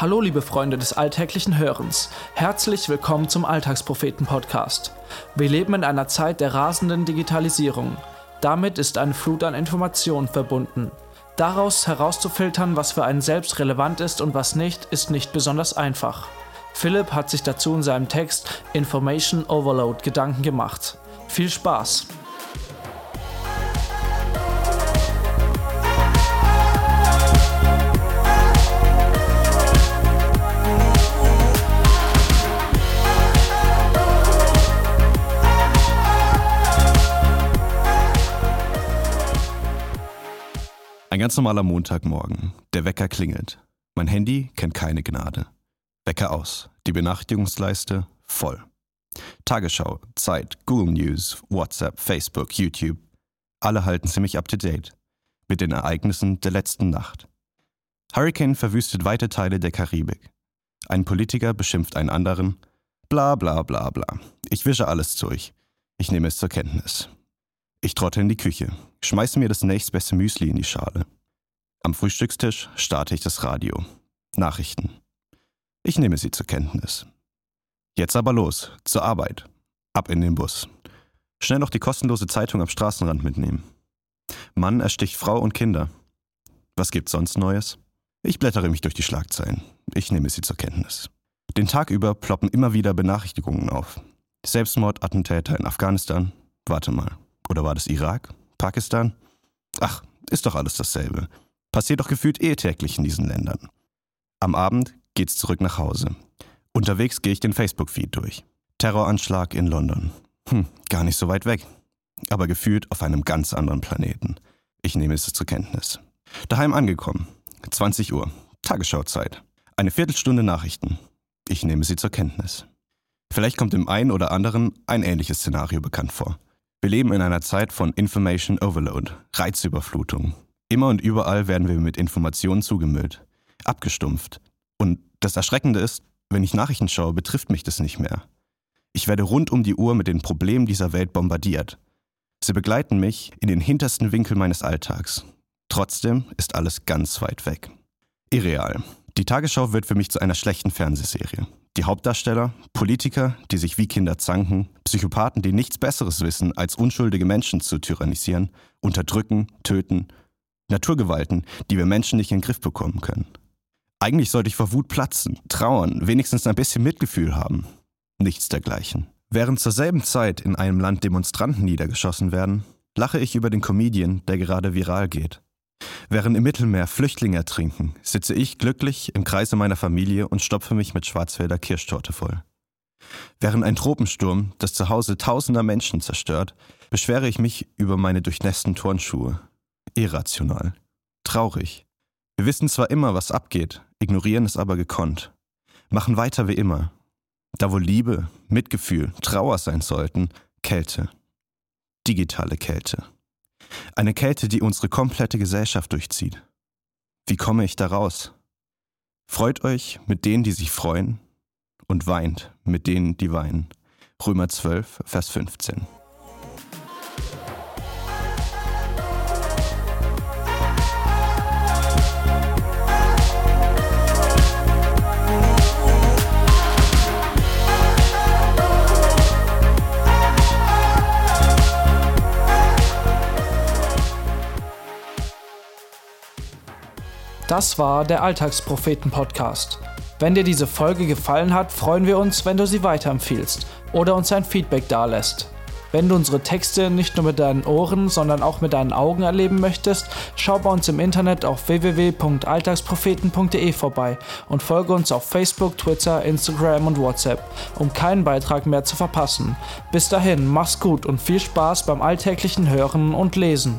Hallo liebe Freunde des alltäglichen Hörens, herzlich willkommen zum Alltagspropheten-Podcast. Wir leben in einer Zeit der rasenden Digitalisierung. Damit ist eine Flut an Informationen verbunden. Daraus herauszufiltern, was für einen selbst relevant ist und was nicht, ist nicht besonders einfach. Philipp hat sich dazu in seinem Text Information Overload Gedanken gemacht. Viel Spaß! Ein ganz normaler Montagmorgen. Der Wecker klingelt. Mein Handy kennt keine Gnade. Wecker aus. Die Benachrichtigungsleiste voll. Tagesschau, Zeit, Google News, WhatsApp, Facebook, YouTube. Alle halten ziemlich up to date. Mit den Ereignissen der letzten Nacht. Hurricane verwüstet weite Teile der Karibik. Ein Politiker beschimpft einen anderen. Bla bla bla bla. Ich wische alles durch. Ich nehme es zur Kenntnis. Ich trotte in die Küche, schmeiße mir das nächstbeste Müsli in die Schale. Am Frühstückstisch starte ich das Radio. Nachrichten. Ich nehme sie zur Kenntnis. Jetzt aber los, zur Arbeit. Ab in den Bus. Schnell noch die kostenlose Zeitung am Straßenrand mitnehmen. Mann ersticht Frau und Kinder. Was gibt's sonst Neues? Ich blättere mich durch die Schlagzeilen. Ich nehme sie zur Kenntnis. Den Tag über ploppen immer wieder Benachrichtigungen auf. Selbstmordattentäter in Afghanistan. Warte mal. Oder war das Irak? Pakistan? Ach, ist doch alles dasselbe. Passiert doch gefühlt eh täglich in diesen Ländern. Am Abend geht's zurück nach Hause. Unterwegs gehe ich den Facebook-Feed durch. Terroranschlag in London. Hm, gar nicht so weit weg. Aber gefühlt auf einem ganz anderen Planeten. Ich nehme es zur Kenntnis. Daheim angekommen. 20 Uhr. Tagesschauzeit. Eine Viertelstunde Nachrichten. Ich nehme sie zur Kenntnis. Vielleicht kommt dem einen oder anderen ein ähnliches Szenario bekannt vor. Wir leben in einer Zeit von Information Overload, Reizüberflutung. Immer und überall werden wir mit Informationen zugemüllt, abgestumpft. Und das Erschreckende ist, wenn ich Nachrichten schaue, betrifft mich das nicht mehr. Ich werde rund um die Uhr mit den Problemen dieser Welt bombardiert. Sie begleiten mich in den hintersten Winkel meines Alltags. Trotzdem ist alles ganz weit weg. Irreal. Die Tagesschau wird für mich zu einer schlechten Fernsehserie. Die Hauptdarsteller, Politiker, die sich wie Kinder zanken, Psychopathen, die nichts Besseres wissen, als unschuldige Menschen zu tyrannisieren, unterdrücken, töten, Naturgewalten, die wir Menschen nicht in den Griff bekommen können. Eigentlich sollte ich vor Wut platzen, trauern, wenigstens ein bisschen Mitgefühl haben. Nichts dergleichen. Während zur selben Zeit in einem Land Demonstranten niedergeschossen werden, lache ich über den Comedian, der gerade viral geht. Während im Mittelmeer Flüchtlinge ertrinken, sitze ich glücklich im Kreise meiner Familie und stopfe mich mit Schwarzwälder Kirschtorte voll. Während ein Tropensturm das Zuhause tausender Menschen zerstört, beschwere ich mich über meine durchnässten Turnschuhe. Irrational. Traurig. Wir wissen zwar immer, was abgeht, ignorieren es aber gekonnt. Machen weiter wie immer. Da wo Liebe, Mitgefühl, Trauer sein sollten, Kälte. Digitale Kälte. Eine Kälte, die unsere komplette Gesellschaft durchzieht. Wie komme ich da raus? Freut euch mit denen, die sich freuen, und weint mit denen, die weinen. Römer 12, Vers 15. Das war der Alltagspropheten-Podcast. Wenn dir diese Folge gefallen hat, freuen wir uns, wenn du sie weiterempfiehlst oder uns ein Feedback dalässt. Wenn du unsere Texte nicht nur mit deinen Ohren, sondern auch mit deinen Augen erleben möchtest, schau bei uns im Internet auf www.alltagspropheten.de vorbei und folge uns auf Facebook, Twitter, Instagram und WhatsApp, um keinen Beitrag mehr zu verpassen. Bis dahin, mach's gut und viel Spaß beim alltäglichen Hören und Lesen.